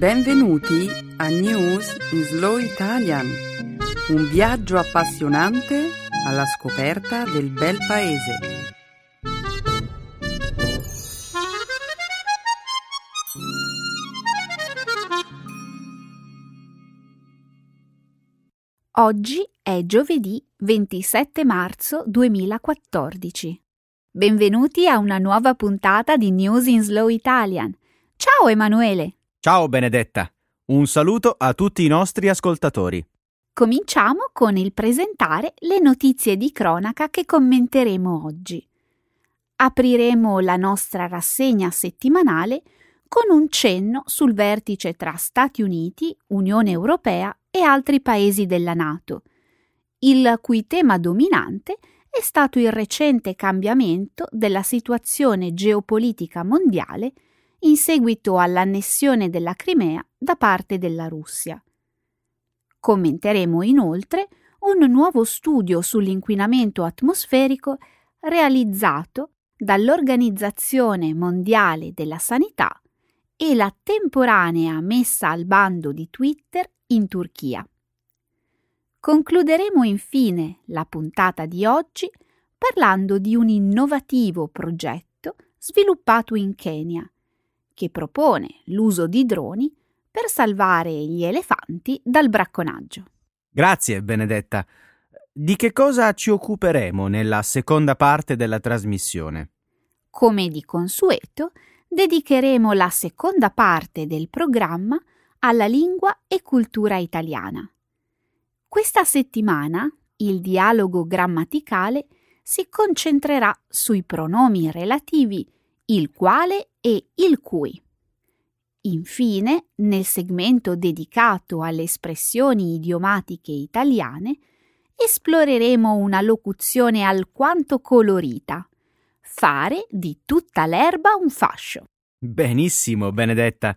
Benvenuti a News in Slow Italian, un viaggio appassionante alla scoperta del bel paese. Oggi è giovedì 27 marzo 2014. Benvenuti a una nuova puntata di News in Slow Italian. Ciao Emanuele! Ciao Benedetta, un saluto a tutti i nostri ascoltatori. Cominciamo con il presentare le notizie di cronaca che commenteremo oggi. Apriremo la nostra rassegna settimanale con un cenno sul vertice tra Stati Uniti, Unione Europea e altri paesi della Nato, il cui tema dominante è stato il recente cambiamento della situazione geopolitica mondiale in seguito all'annessione della Crimea da parte della Russia. Commenteremo inoltre un nuovo studio sull'inquinamento atmosferico realizzato dall'Organizzazione Mondiale della Sanità e la temporanea messa al bando di Twitter in Turchia. Concluderemo infine la puntata di oggi parlando di un innovativo progetto sviluppato in Kenya che propone l'uso di droni per salvare gli elefanti dal bracconaggio. Grazie, Benedetta. Di che cosa ci occuperemo nella seconda parte della trasmissione? Come di consueto, dedicheremo la seconda parte del programma alla lingua e cultura italiana. Questa settimana il dialogo grammaticale si concentrerà sui pronomi relativi il quale e il cui. Infine, nel segmento dedicato alle espressioni idiomatiche italiane, esploreremo una locuzione alquanto colorita. Fare di tutta l'erba un fascio. Benissimo, Benedetta.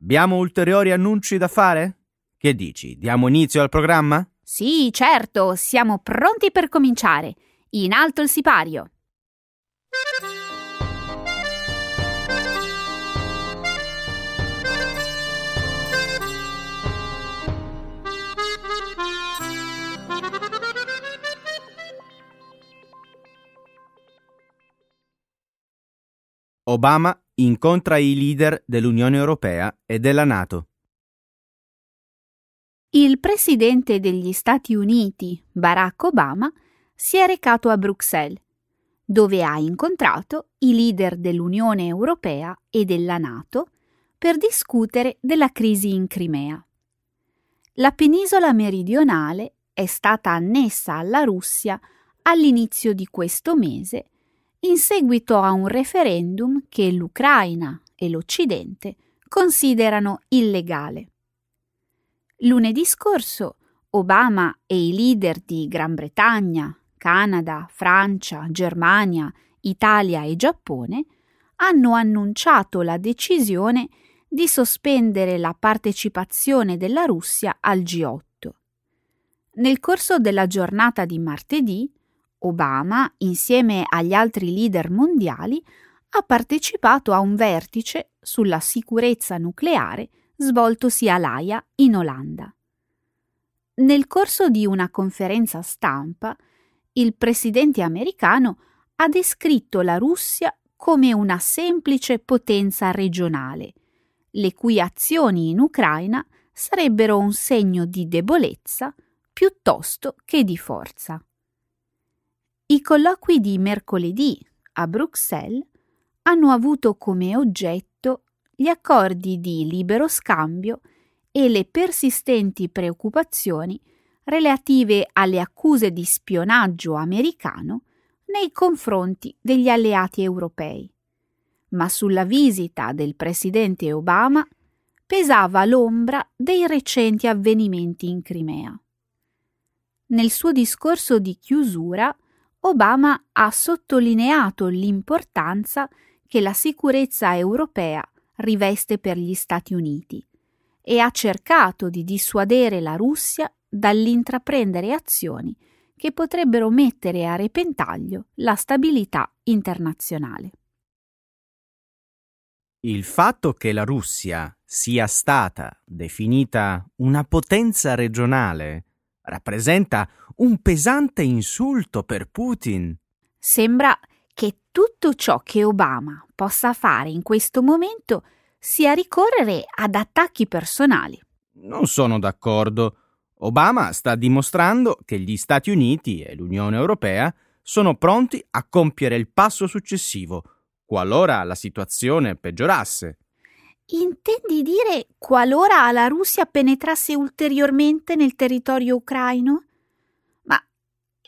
Abbiamo ulteriori annunci da fare? Che dici? Diamo inizio al programma? Sì, certo, siamo pronti per cominciare. In alto il sipario. Obama incontra i leader dell'Unione Europea e della Nato. Il presidente degli Stati Uniti, Barack Obama, si è recato a Bruxelles, dove ha incontrato i leader dell'Unione Europea e della Nato per discutere della crisi in Crimea. La penisola meridionale è stata annessa alla Russia all'inizio di questo mese in seguito a un referendum che l'Ucraina e l'Occidente considerano illegale. Lunedì scorso Obama e i leader di Gran Bretagna, Canada, Francia, Germania, Italia e Giappone hanno annunciato la decisione di sospendere la partecipazione della Russia al G8. Nel corso della giornata di martedì, Obama, insieme agli altri leader mondiali, ha partecipato a un vertice sulla sicurezza nucleare svoltosi a Laia, in Olanda. Nel corso di una conferenza stampa, il presidente americano ha descritto la Russia come una semplice potenza regionale, le cui azioni in Ucraina sarebbero un segno di debolezza piuttosto che di forza. I colloqui di mercoledì a Bruxelles hanno avuto come oggetto gli accordi di libero scambio e le persistenti preoccupazioni relative alle accuse di spionaggio americano nei confronti degli alleati europei. Ma sulla visita del presidente Obama pesava l'ombra dei recenti avvenimenti in Crimea. Nel suo discorso di chiusura Obama ha sottolineato l'importanza che la sicurezza europea riveste per gli Stati Uniti e ha cercato di dissuadere la Russia dall'intraprendere azioni che potrebbero mettere a repentaglio la stabilità internazionale. Il fatto che la Russia sia stata definita una potenza regionale rappresenta un pesante insulto per Putin. Sembra che tutto ciò che Obama possa fare in questo momento sia ricorrere ad attacchi personali. Non sono d'accordo. Obama sta dimostrando che gli Stati Uniti e l'Unione Europea sono pronti a compiere il passo successivo, qualora la situazione peggiorasse. Intendi dire qualora la Russia penetrasse ulteriormente nel territorio ucraino? Ma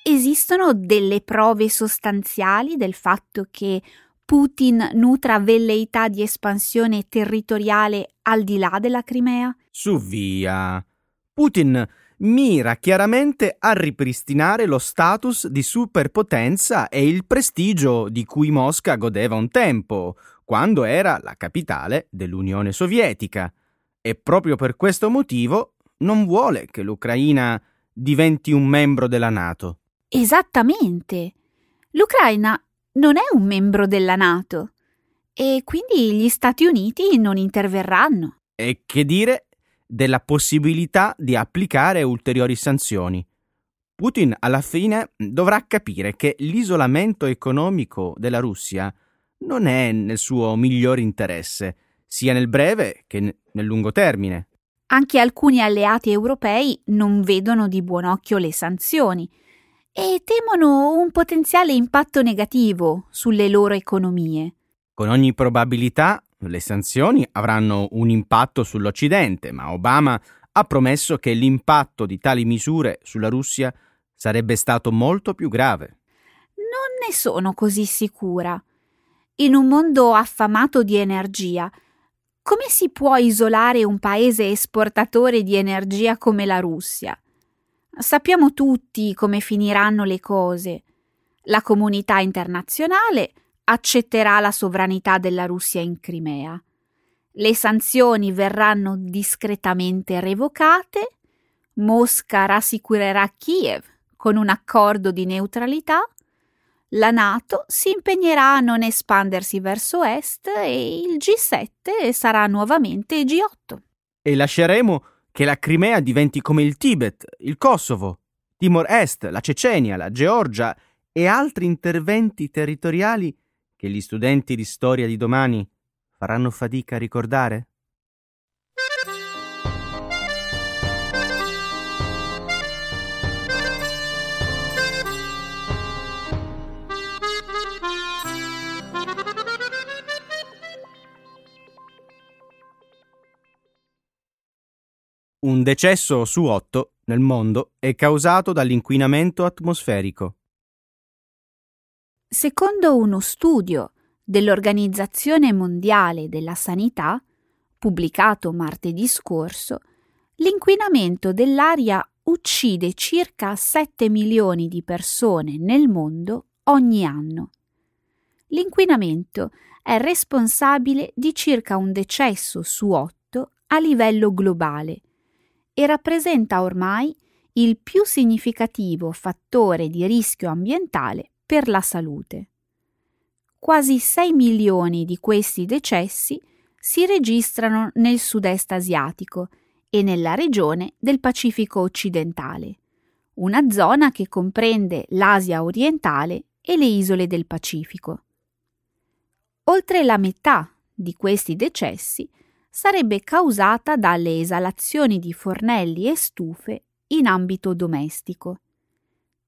esistono delle prove sostanziali del fatto che Putin nutra velleità di espansione territoriale al di là della Crimea? Su via. Putin mira chiaramente a ripristinare lo status di superpotenza e il prestigio di cui Mosca godeva un tempo, quando era la capitale dell'Unione Sovietica, e proprio per questo motivo non vuole che l'Ucraina diventi un membro della Nato. Esattamente. L'Ucraina non è un membro della Nato e quindi gli Stati Uniti non interverranno. E che dire della possibilità di applicare ulteriori sanzioni. Putin alla fine dovrà capire che l'isolamento economico della Russia non è nel suo miglior interesse, sia nel breve che nel lungo termine. Anche alcuni alleati europei non vedono di buon occhio le sanzioni e temono un potenziale impatto negativo sulle loro economie. Con ogni probabilità le sanzioni avranno un impatto sull'Occidente, ma Obama ha promesso che l'impatto di tali misure sulla Russia sarebbe stato molto più grave. Non ne sono così sicura. In un mondo affamato di energia, come si può isolare un paese esportatore di energia come la Russia? Sappiamo tutti come finiranno le cose. La comunità internazionale accetterà la sovranità della Russia in Crimea. Le sanzioni verranno discretamente revocate, Mosca rassicurerà Kiev con un accordo di neutralità la Nato si impegnerà a non espandersi verso est e il G7 sarà nuovamente G8. E lasceremo che la Crimea diventi come il Tibet, il Kosovo, Timor Est, la Cecenia, la Georgia e altri interventi territoriali che gli studenti di storia di domani faranno fatica a ricordare? Un decesso su otto nel mondo è causato dall'inquinamento atmosferico. Secondo uno studio dell'Organizzazione Mondiale della Sanità, pubblicato martedì scorso, l'inquinamento dell'aria uccide circa 7 milioni di persone nel mondo ogni anno. L'inquinamento è responsabile di circa un decesso su otto a livello globale e rappresenta ormai il più significativo fattore di rischio ambientale per la salute. Quasi 6 milioni di questi decessi si registrano nel sud-est asiatico e nella regione del Pacifico occidentale, una zona che comprende l'Asia orientale e le isole del Pacifico. Oltre la metà di questi decessi sarebbe causata dalle esalazioni di fornelli e stufe in ambito domestico.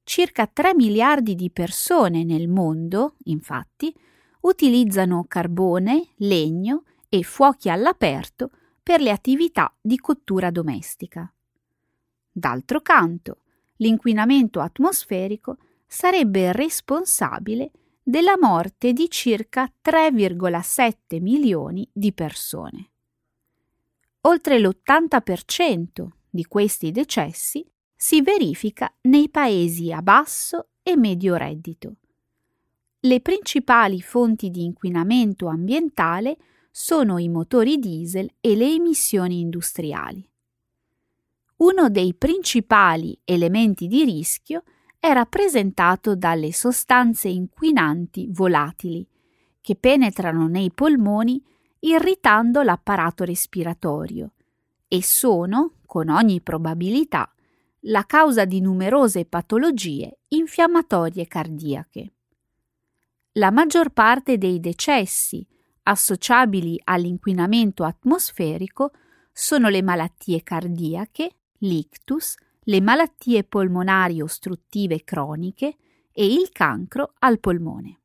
Circa 3 miliardi di persone nel mondo, infatti, utilizzano carbone, legno e fuochi all'aperto per le attività di cottura domestica. D'altro canto, l'inquinamento atmosferico sarebbe responsabile della morte di circa 3,7 milioni di persone. Oltre l'80% di questi decessi si verifica nei paesi a basso e medio reddito. Le principali fonti di inquinamento ambientale sono i motori diesel e le emissioni industriali. Uno dei principali elementi di rischio è rappresentato dalle sostanze inquinanti volatili, che penetrano nei polmoni irritando l'apparato respiratorio e sono, con ogni probabilità, la causa di numerose patologie infiammatorie cardiache. La maggior parte dei decessi associabili all'inquinamento atmosferico sono le malattie cardiache, l'ictus, le malattie polmonari ostruttive croniche e il cancro al polmone.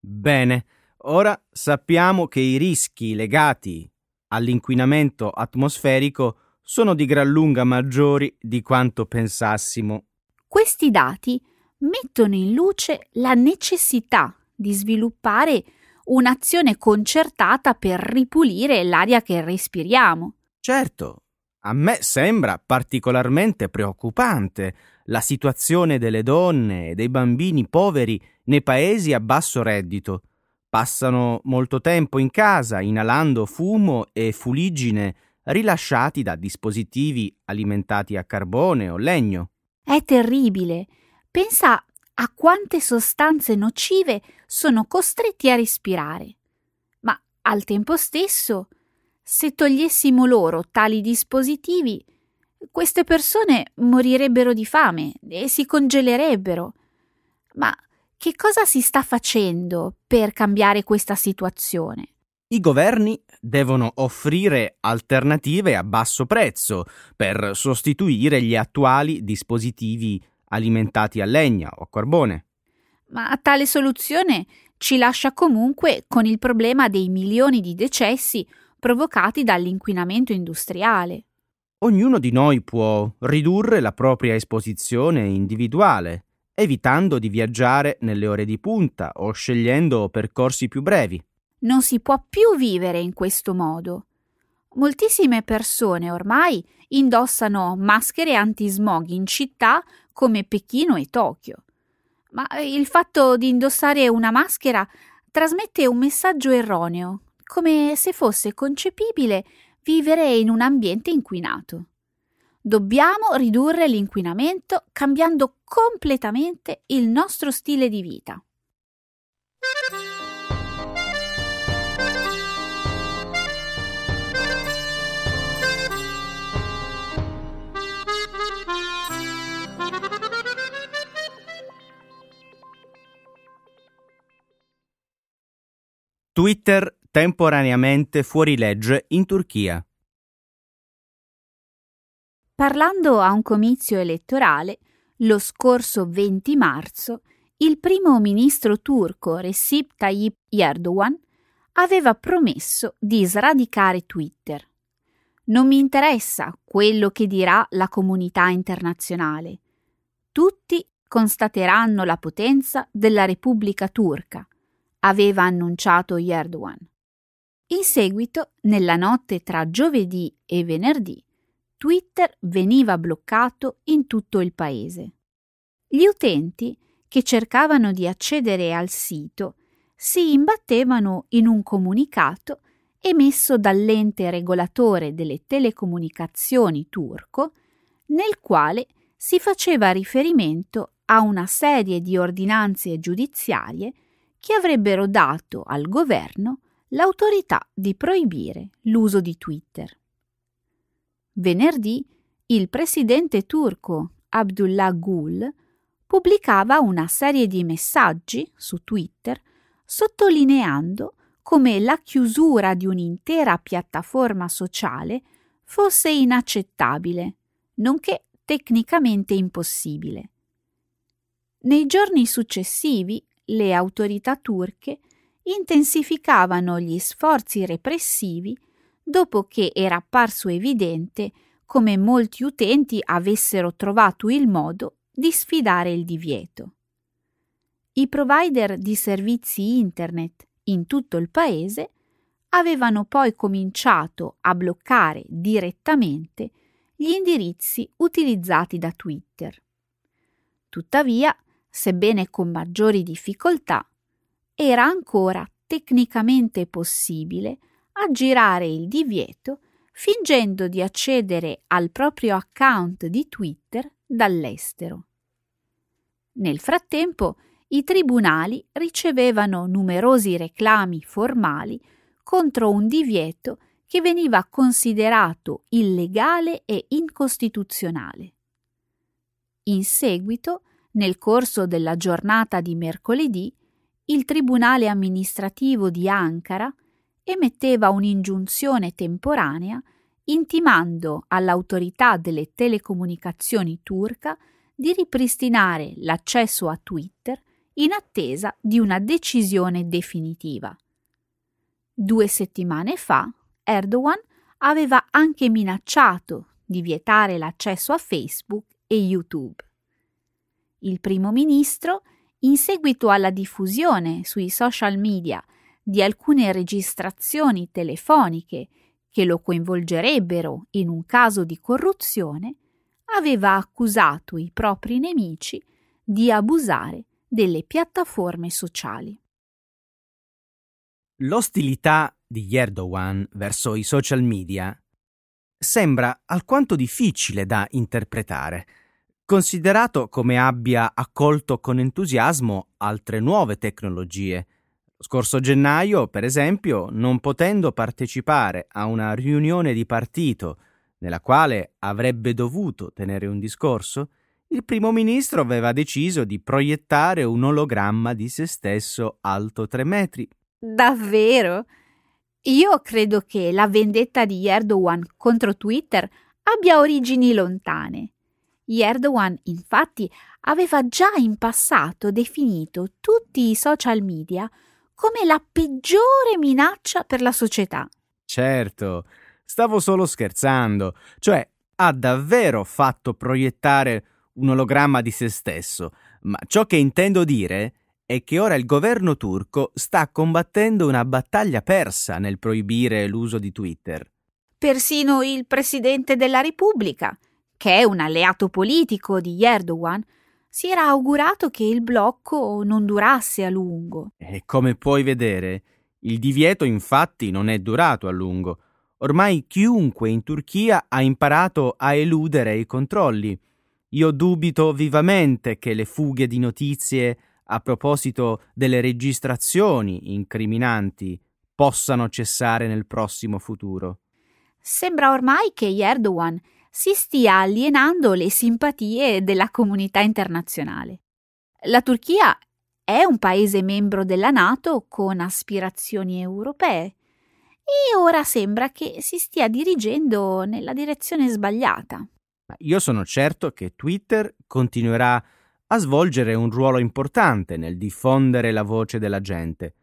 Bene, ora sappiamo che i rischi legati all'inquinamento atmosferico sono di gran lunga maggiori di quanto pensassimo. Questi dati mettono in luce la necessità di sviluppare un'azione concertata per ripulire l'aria che respiriamo. Certo, a me sembra particolarmente preoccupante la situazione delle donne e dei bambini poveri nei paesi a basso reddito. Passano molto tempo in casa inalando fumo e fuliggine rilasciati da dispositivi alimentati a carbone o legno. È terribile. Pensa a quante sostanze nocive sono costretti a respirare. Ma al tempo stesso, se togliessimo loro tali dispositivi, queste persone morirebbero di fame e si congelerebbero. Ma che cosa si sta facendo per cambiare questa situazione? I governi devono offrire alternative a basso prezzo per sostituire gli attuali dispositivi alimentati a legna o a carbone. Ma tale soluzione ci lascia comunque con il problema dei milioni di decessi provocati dall'inquinamento industriale. Ognuno di noi può ridurre la propria esposizione individuale, evitando di viaggiare nelle ore di punta o scegliendo percorsi più brevi. Non si può più vivere in questo modo. Moltissime persone ormai indossano maschere antismog in città come Pechino e Tokyo. Ma il fatto di indossare una maschera trasmette un messaggio erroneo, come se fosse concepibile vivere in un ambiente inquinato. Dobbiamo ridurre l'inquinamento cambiando completamente il nostro stile di vita. Twitter temporaneamente fuori legge in Turchia. Parlando a un comizio elettorale, lo scorso 20 marzo, il primo ministro turco Recep Tayyip Erdogan aveva promesso di sradicare Twitter. Non mi interessa quello che dirà la comunità internazionale. Tutti constateranno la potenza della Repubblica turca aveva annunciato Erdogan. In seguito, nella notte tra giovedì e venerdì, Twitter veniva bloccato in tutto il paese. Gli utenti che cercavano di accedere al sito si imbattevano in un comunicato emesso dall'ente regolatore delle telecomunicazioni turco, nel quale si faceva riferimento a una serie di ordinanze giudiziarie che avrebbero dato al governo l'autorità di proibire l'uso di Twitter. Venerdì il presidente turco Abdullah Gül pubblicava una serie di messaggi su Twitter sottolineando come la chiusura di un'intera piattaforma sociale fosse inaccettabile, nonché tecnicamente impossibile. Nei giorni successivi le autorità turche intensificavano gli sforzi repressivi dopo che era apparso evidente come molti utenti avessero trovato il modo di sfidare il divieto. I provider di servizi internet in tutto il paese avevano poi cominciato a bloccare direttamente gli indirizzi utilizzati da Twitter. Tuttavia, sebbene con maggiori difficoltà, era ancora tecnicamente possibile aggirare il divieto fingendo di accedere al proprio account di Twitter dall'estero. Nel frattempo, i tribunali ricevevano numerosi reclami formali contro un divieto che veniva considerato illegale e incostituzionale. In seguito, nel corso della giornata di mercoledì, il Tribunale amministrativo di Ankara emetteva un'ingiunzione temporanea intimando all'autorità delle telecomunicazioni turca di ripristinare l'accesso a Twitter in attesa di una decisione definitiva. Due settimane fa Erdogan aveva anche minacciato di vietare l'accesso a Facebook e YouTube. Il primo ministro, in seguito alla diffusione sui social media di alcune registrazioni telefoniche che lo coinvolgerebbero in un caso di corruzione, aveva accusato i propri nemici di abusare delle piattaforme sociali. L'ostilità di Erdogan verso i social media sembra alquanto difficile da interpretare, considerato come abbia accolto con entusiasmo altre nuove tecnologie. Scorso gennaio, per esempio, non potendo partecipare a una riunione di partito nella quale avrebbe dovuto tenere un discorso, il primo ministro aveva deciso di proiettare un ologramma di se stesso alto tre metri. Davvero? Io credo che la vendetta di Erdogan contro Twitter abbia origini lontane. Erdogan, infatti, aveva già in passato definito tutti i social media come la peggiore minaccia per la società. Certo, stavo solo scherzando, cioè ha davvero fatto proiettare un ologramma di se stesso, ma ciò che intendo dire è che ora il governo turco sta combattendo una battaglia persa nel proibire l'uso di Twitter. Persino il Presidente della Repubblica, che è un alleato politico di Erdogan, si era augurato che il blocco non durasse a lungo. E come puoi vedere, il divieto infatti non è durato a lungo. Ormai chiunque in Turchia ha imparato a eludere i controlli io dubito vivamente che le fughe di notizie a proposito delle registrazioni incriminanti possano cessare nel prossimo futuro. Sembra ormai che Erdogan si stia alienando le simpatie della comunità internazionale. La Turchia è un paese membro della Nato con aspirazioni europee e ora sembra che si stia dirigendo nella direzione sbagliata. Io sono certo che Twitter continuerà a svolgere un ruolo importante nel diffondere la voce della gente.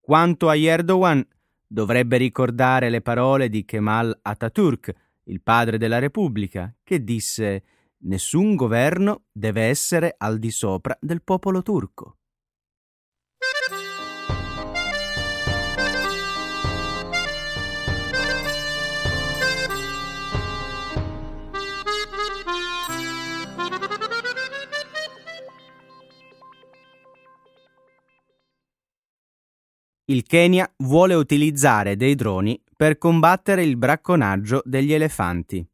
Quanto a Erdogan, dovrebbe ricordare le parole di Kemal Atatürk, il padre della Repubblica, che disse Nessun governo deve essere al di sopra del popolo turco. Il Kenya vuole utilizzare dei droni per combattere il bracconaggio degli elefanti.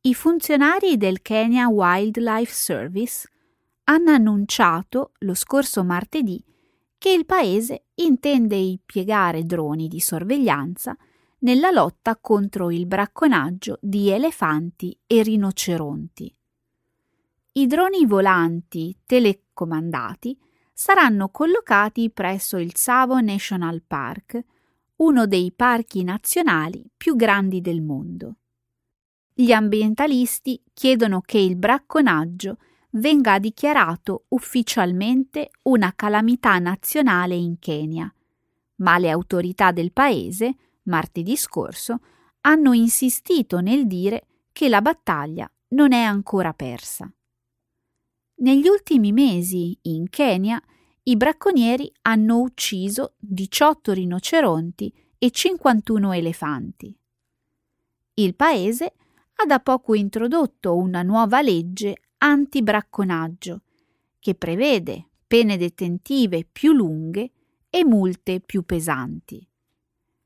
I funzionari del Kenya Wildlife Service hanno annunciato lo scorso martedì che il paese intende impiegare droni di sorveglianza nella lotta contro il bracconaggio di elefanti e rinoceronti. I droni volanti telecomandati saranno collocati presso il Tsavo National Park, uno dei parchi nazionali più grandi del mondo. Gli ambientalisti chiedono che il bracconaggio venga dichiarato ufficialmente una calamità nazionale in Kenya, ma le autorità del paese, martedì scorso, hanno insistito nel dire che la battaglia non è ancora persa. Negli ultimi mesi, in Kenya, i bracconieri hanno ucciso 18 rinoceronti e 51 elefanti. Il paese ha da poco introdotto una nuova legge anti-bracconaggio che prevede pene detentive più lunghe e multe più pesanti.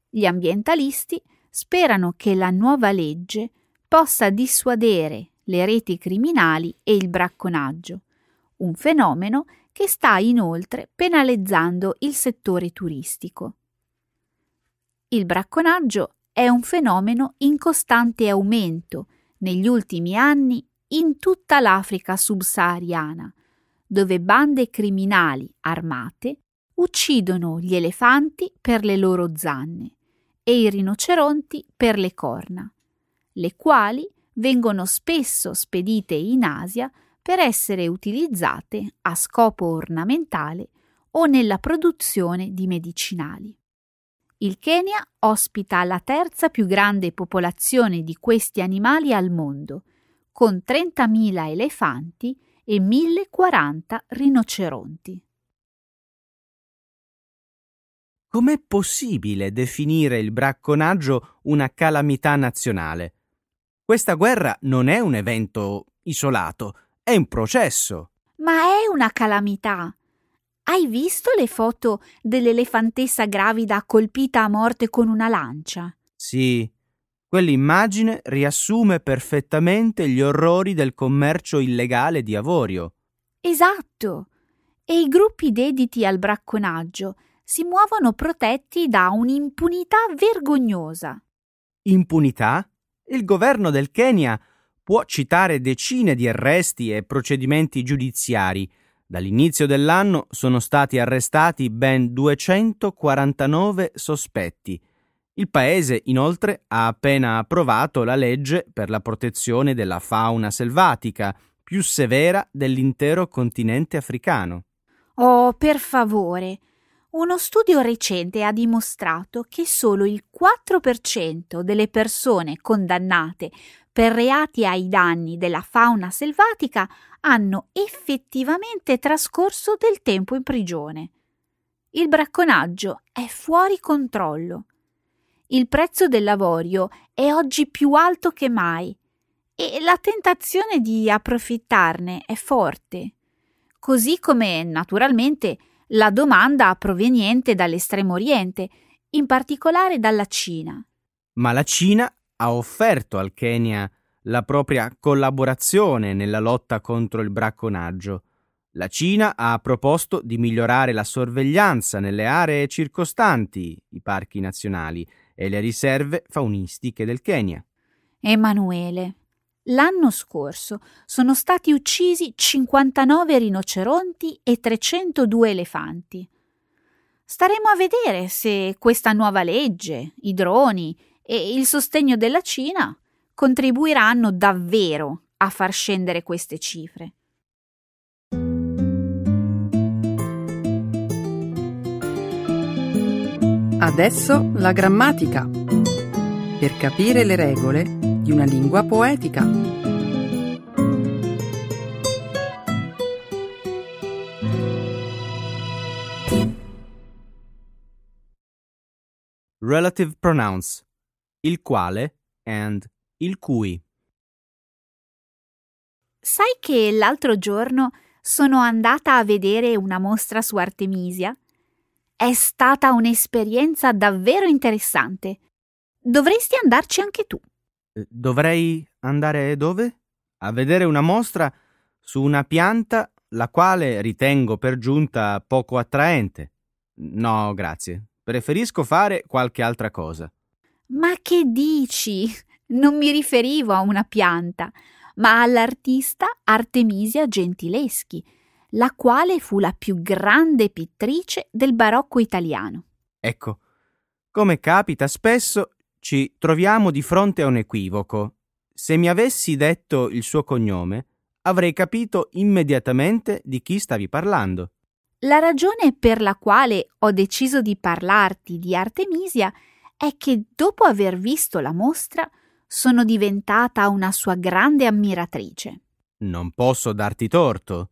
Gli ambientalisti sperano che la nuova legge possa dissuadere le reti criminali e il bracconaggio, un fenomeno che sta inoltre penalizzando il settore turistico. Il bracconaggio è un fenomeno in costante aumento negli ultimi anni in tutta l'Africa subsahariana, dove bande criminali armate uccidono gli elefanti per le loro zanne e i rinoceronti per le corna, le quali vengono spesso spedite in Asia per essere utilizzate a scopo ornamentale o nella produzione di medicinali. Il Kenya ospita la terza più grande popolazione di questi animali al mondo, con 30.000 elefanti e 1.040 rinoceronti. Com'è possibile definire il bracconaggio una calamità nazionale? Questa guerra non è un evento isolato, è un processo. Ma è una calamità. Hai visto le foto dell'elefantessa gravida colpita a morte con una lancia? Sì, quell'immagine riassume perfettamente gli orrori del commercio illegale di avorio. Esatto. E i gruppi dediti al bracconaggio si muovono protetti da un'impunità vergognosa. Impunità? Il governo del Kenya può citare decine di arresti e procedimenti giudiziari. Dall'inizio dell'anno sono stati arrestati ben 249 sospetti. Il paese, inoltre, ha appena approvato la legge per la protezione della fauna selvatica, più severa dell'intero continente africano. Oh, per favore, uno studio recente ha dimostrato che solo il 4% delle persone condannate per reati ai danni della fauna selvatica hanno effettivamente trascorso del tempo in prigione. Il bracconaggio è fuori controllo. Il prezzo del lavorio è oggi più alto che mai e la tentazione di approfittarne è forte, così come naturalmente la domanda proveniente dall'estremo oriente, in particolare dalla Cina. Ma la Cina ha offerto al Kenya la propria collaborazione nella lotta contro il bracconaggio. La Cina ha proposto di migliorare la sorveglianza nelle aree circostanti i parchi nazionali e le riserve faunistiche del Kenya. Emanuele, L'anno scorso sono stati uccisi 59 rinoceronti e 302 elefanti. Staremo a vedere se questa nuova legge, i droni e il sostegno della Cina contribuiranno davvero a far scendere queste cifre. Adesso la grammatica. Per capire le regole di una lingua poetica. Relative pronouns il quale and il cui. Sai che l'altro giorno sono andata a vedere una mostra su Artemisia? È stata un'esperienza davvero interessante. Dovresti andarci anche tu. Eh, dovrei andare dove? A vedere una mostra su una pianta la quale ritengo per giunta poco attraente. No, grazie. Preferisco fare qualche altra cosa. Ma che dici? Non mi riferivo a una pianta, ma all'artista Artemisia Gentileschi, la quale fu la più grande pittrice del barocco italiano. Ecco, come capita spesso, ci troviamo di fronte a un equivoco. Se mi avessi detto il suo cognome, avrei capito immediatamente di chi stavi parlando. La ragione per la quale ho deciso di parlarti di Artemisia è che dopo aver visto la mostra sono diventata una sua grande ammiratrice. Non posso darti torto.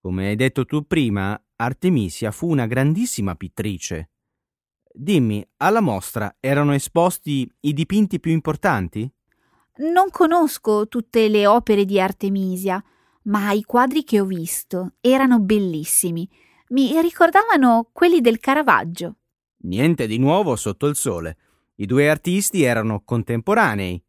Come hai detto tu prima, Artemisia fu una grandissima pittrice. Dimmi, alla mostra erano esposti i dipinti più importanti? Non conosco tutte le opere di Artemisia, ma i quadri che ho visto erano bellissimi. Mi ricordavano quelli del Caravaggio. Niente di nuovo sotto il sole. I due artisti erano contemporanei.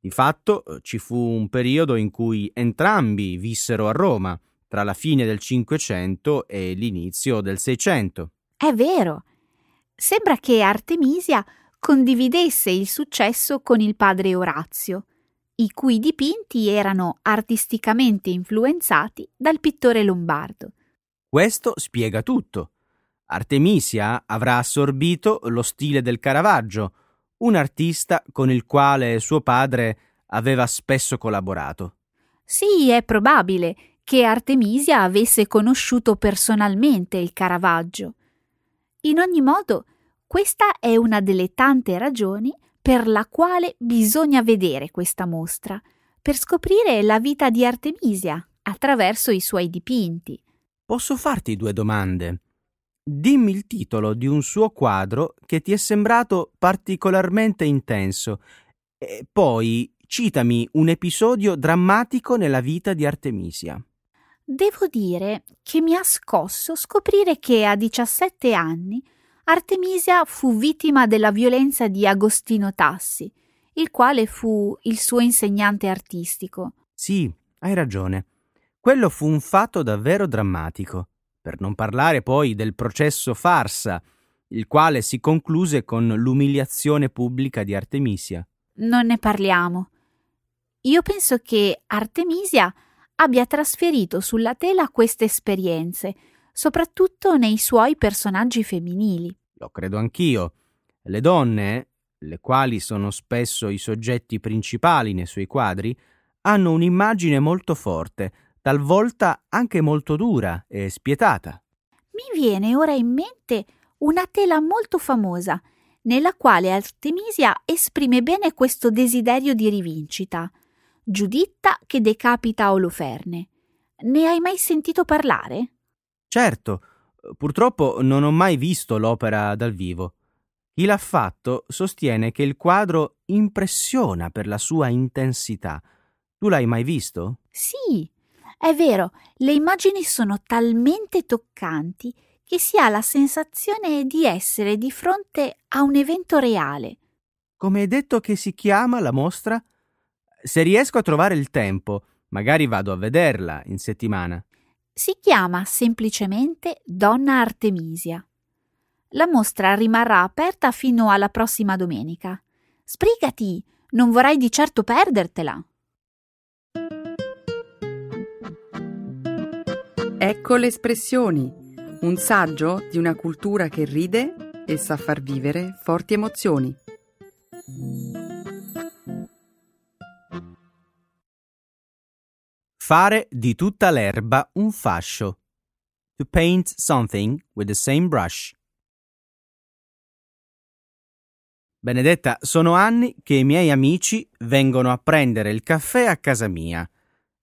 Di fatto ci fu un periodo in cui entrambi vissero a Roma, tra la fine del Cinquecento e l'inizio del Seicento. È vero. Sembra che Artemisia condividesse il successo con il padre Orazio, i cui dipinti erano artisticamente influenzati dal pittore lombardo. Questo spiega tutto. Artemisia avrà assorbito lo stile del Caravaggio, un artista con il quale suo padre aveva spesso collaborato. Sì, è probabile che Artemisia avesse conosciuto personalmente il Caravaggio. In ogni modo, questa è una delle tante ragioni per la quale bisogna vedere questa mostra, per scoprire la vita di Artemisia attraverso i suoi dipinti. Posso farti due domande? Dimmi il titolo di un suo quadro che ti è sembrato particolarmente intenso e poi citami un episodio drammatico nella vita di Artemisia. Devo dire che mi ha scosso scoprire che a 17 anni Artemisia fu vittima della violenza di Agostino Tassi, il quale fu il suo insegnante artistico. Sì, hai ragione. Quello fu un fatto davvero drammatico, per non parlare poi del processo farsa, il quale si concluse con l'umiliazione pubblica di Artemisia. Non ne parliamo. Io penso che Artemisia abbia trasferito sulla tela queste esperienze, soprattutto nei suoi personaggi femminili. Lo credo anch'io. Le donne, le quali sono spesso i soggetti principali nei suoi quadri, hanno un'immagine molto forte, talvolta anche molto dura e spietata. Mi viene ora in mente una tela molto famosa, nella quale Artemisia esprime bene questo desiderio di rivincita. Giuditta che decapita Oloferne. Ne hai mai sentito parlare? Certo, purtroppo non ho mai visto l'opera dal vivo. Chi l'ha fatto sostiene che il quadro impressiona per la sua intensità. Tu l'hai mai visto? Sì, è vero, le immagini sono talmente toccanti che si ha la sensazione di essere di fronte a un evento reale. Come hai detto che si chiama la mostra? Se riesco a trovare il tempo, magari vado a vederla in settimana. Si chiama semplicemente Donna Artemisia. La mostra rimarrà aperta fino alla prossima domenica. Sbrigati, non vorrai di certo perdertela. Ecco le espressioni, un saggio di una cultura che ride e sa far vivere forti emozioni. Fare di tutta l'erba un fascio. To paint something with the same brush. Benedetta, sono anni che i miei amici vengono a prendere il caffè a casa mia,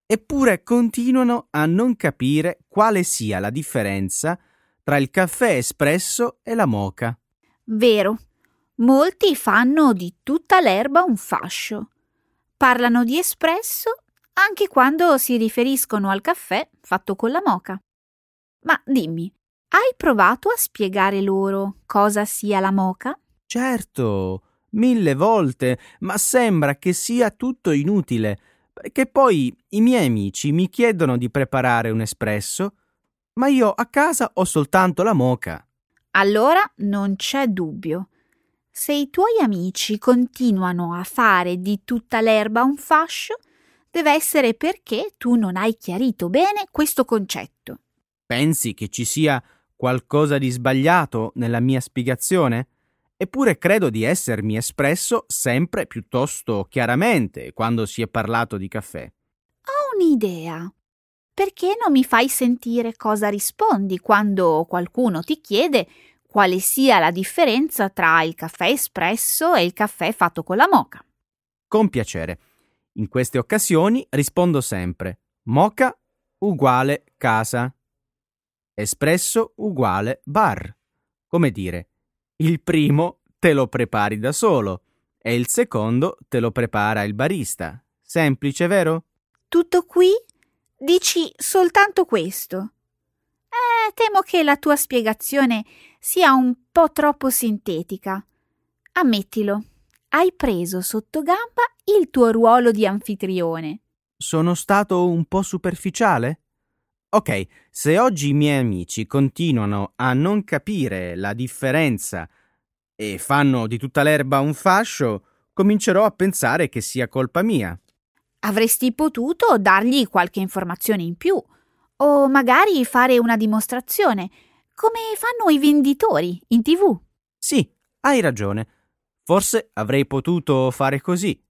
eppure continuano a non capire quale sia la differenza tra il caffè espresso e la moca. Vero, molti fanno di tutta l'erba un fascio. Parlano di espresso anche quando si riferiscono al caffè fatto con la moca. Ma dimmi, hai provato a spiegare loro cosa sia la moca? Certo, mille volte, ma sembra che sia tutto inutile, perché poi i miei amici mi chiedono di preparare un espresso, ma io a casa ho soltanto la moca. Allora non c'è dubbio. Se i tuoi amici continuano a fare di tutta l'erba un fascio, deve essere perché tu non hai chiarito bene questo concetto. Pensi che ci sia qualcosa di sbagliato nella mia spiegazione? Eppure credo di essermi espresso sempre piuttosto chiaramente quando si è parlato di caffè. Ho un'idea. Perché non mi fai sentire cosa rispondi quando qualcuno ti chiede quale sia la differenza tra il caffè espresso e il caffè fatto con la moca? Con piacere. In queste occasioni rispondo sempre moca uguale casa, espresso uguale bar. Come dire, il primo te lo prepari da solo e il secondo te lo prepara il barista. Semplice, vero? Tutto qui? Dici soltanto questo? Eh, temo che la tua spiegazione sia un po' troppo sintetica. Ammettilo, hai preso sotto gamba il tuo ruolo di anfitrione. Sono stato un po' superficiale? Ok, se oggi i miei amici continuano a non capire la differenza e fanno di tutta l'erba un fascio, comincerò a pensare che sia colpa mia. Avresti potuto dargli qualche informazione in più, o magari fare una dimostrazione, come fanno i venditori in tv. Sì, hai ragione. Forse avrei potuto fare così.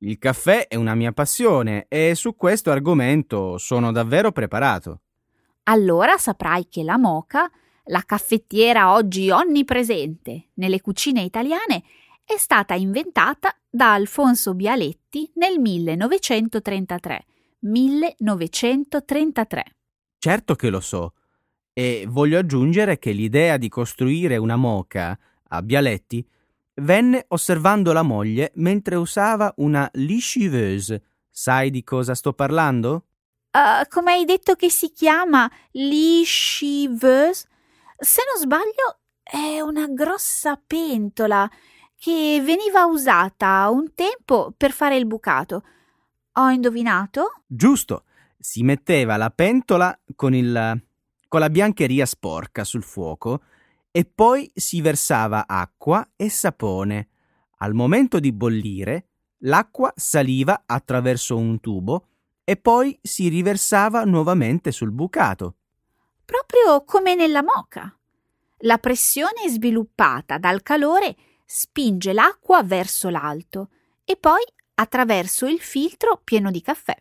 Il caffè è una mia passione e su questo argomento sono davvero preparato. Allora saprai che la moca, la caffettiera oggi onnipresente nelle cucine italiane, è stata inventata da Alfonso Bialetti nel 1933. 1933. Certo che lo so. E voglio aggiungere che l'idea di costruire una moca a Bialetti venne osservando la moglie mentre usava una lisciveuse. Sai di cosa sto parlando? Uh, come hai detto che si chiama lisciveuse? Se non sbaglio, è una grossa pentola che veniva usata un tempo per fare il bucato. Ho indovinato? Giusto. Si metteva la pentola con, il, con la biancheria sporca sul fuoco e poi si versava acqua e sapone. Al momento di bollire, l'acqua saliva attraverso un tubo e poi si riversava nuovamente sul bucato. Proprio come nella moca. La pressione sviluppata dal calore spinge l'acqua verso l'alto e poi attraverso il filtro pieno di caffè.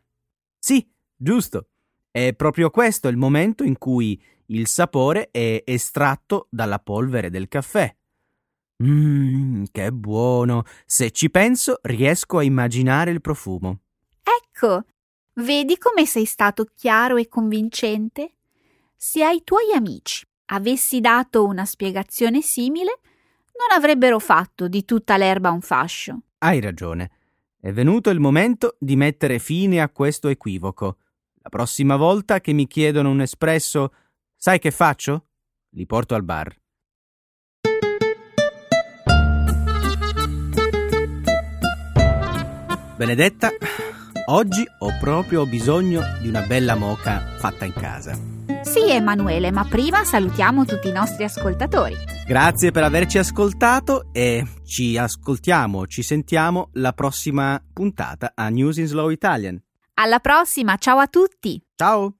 Sì, giusto. È proprio questo il momento in cui il sapore è estratto dalla polvere del caffè. Mmm, che buono! Se ci penso, riesco a immaginare il profumo. Ecco, vedi come sei stato chiaro e convincente? Se ai tuoi amici avessi dato una spiegazione simile, non avrebbero fatto di tutta l'erba un fascio. Hai ragione. È venuto il momento di mettere fine a questo equivoco. La prossima volta che mi chiedono un espresso Sai che faccio? Li porto al bar. Benedetta, oggi ho proprio bisogno di una bella moca fatta in casa. Sì, Emanuele, ma prima salutiamo tutti i nostri ascoltatori. Grazie per averci ascoltato e ci ascoltiamo, ci sentiamo la prossima puntata a News in Slow Italian. Alla prossima, ciao a tutti! Ciao!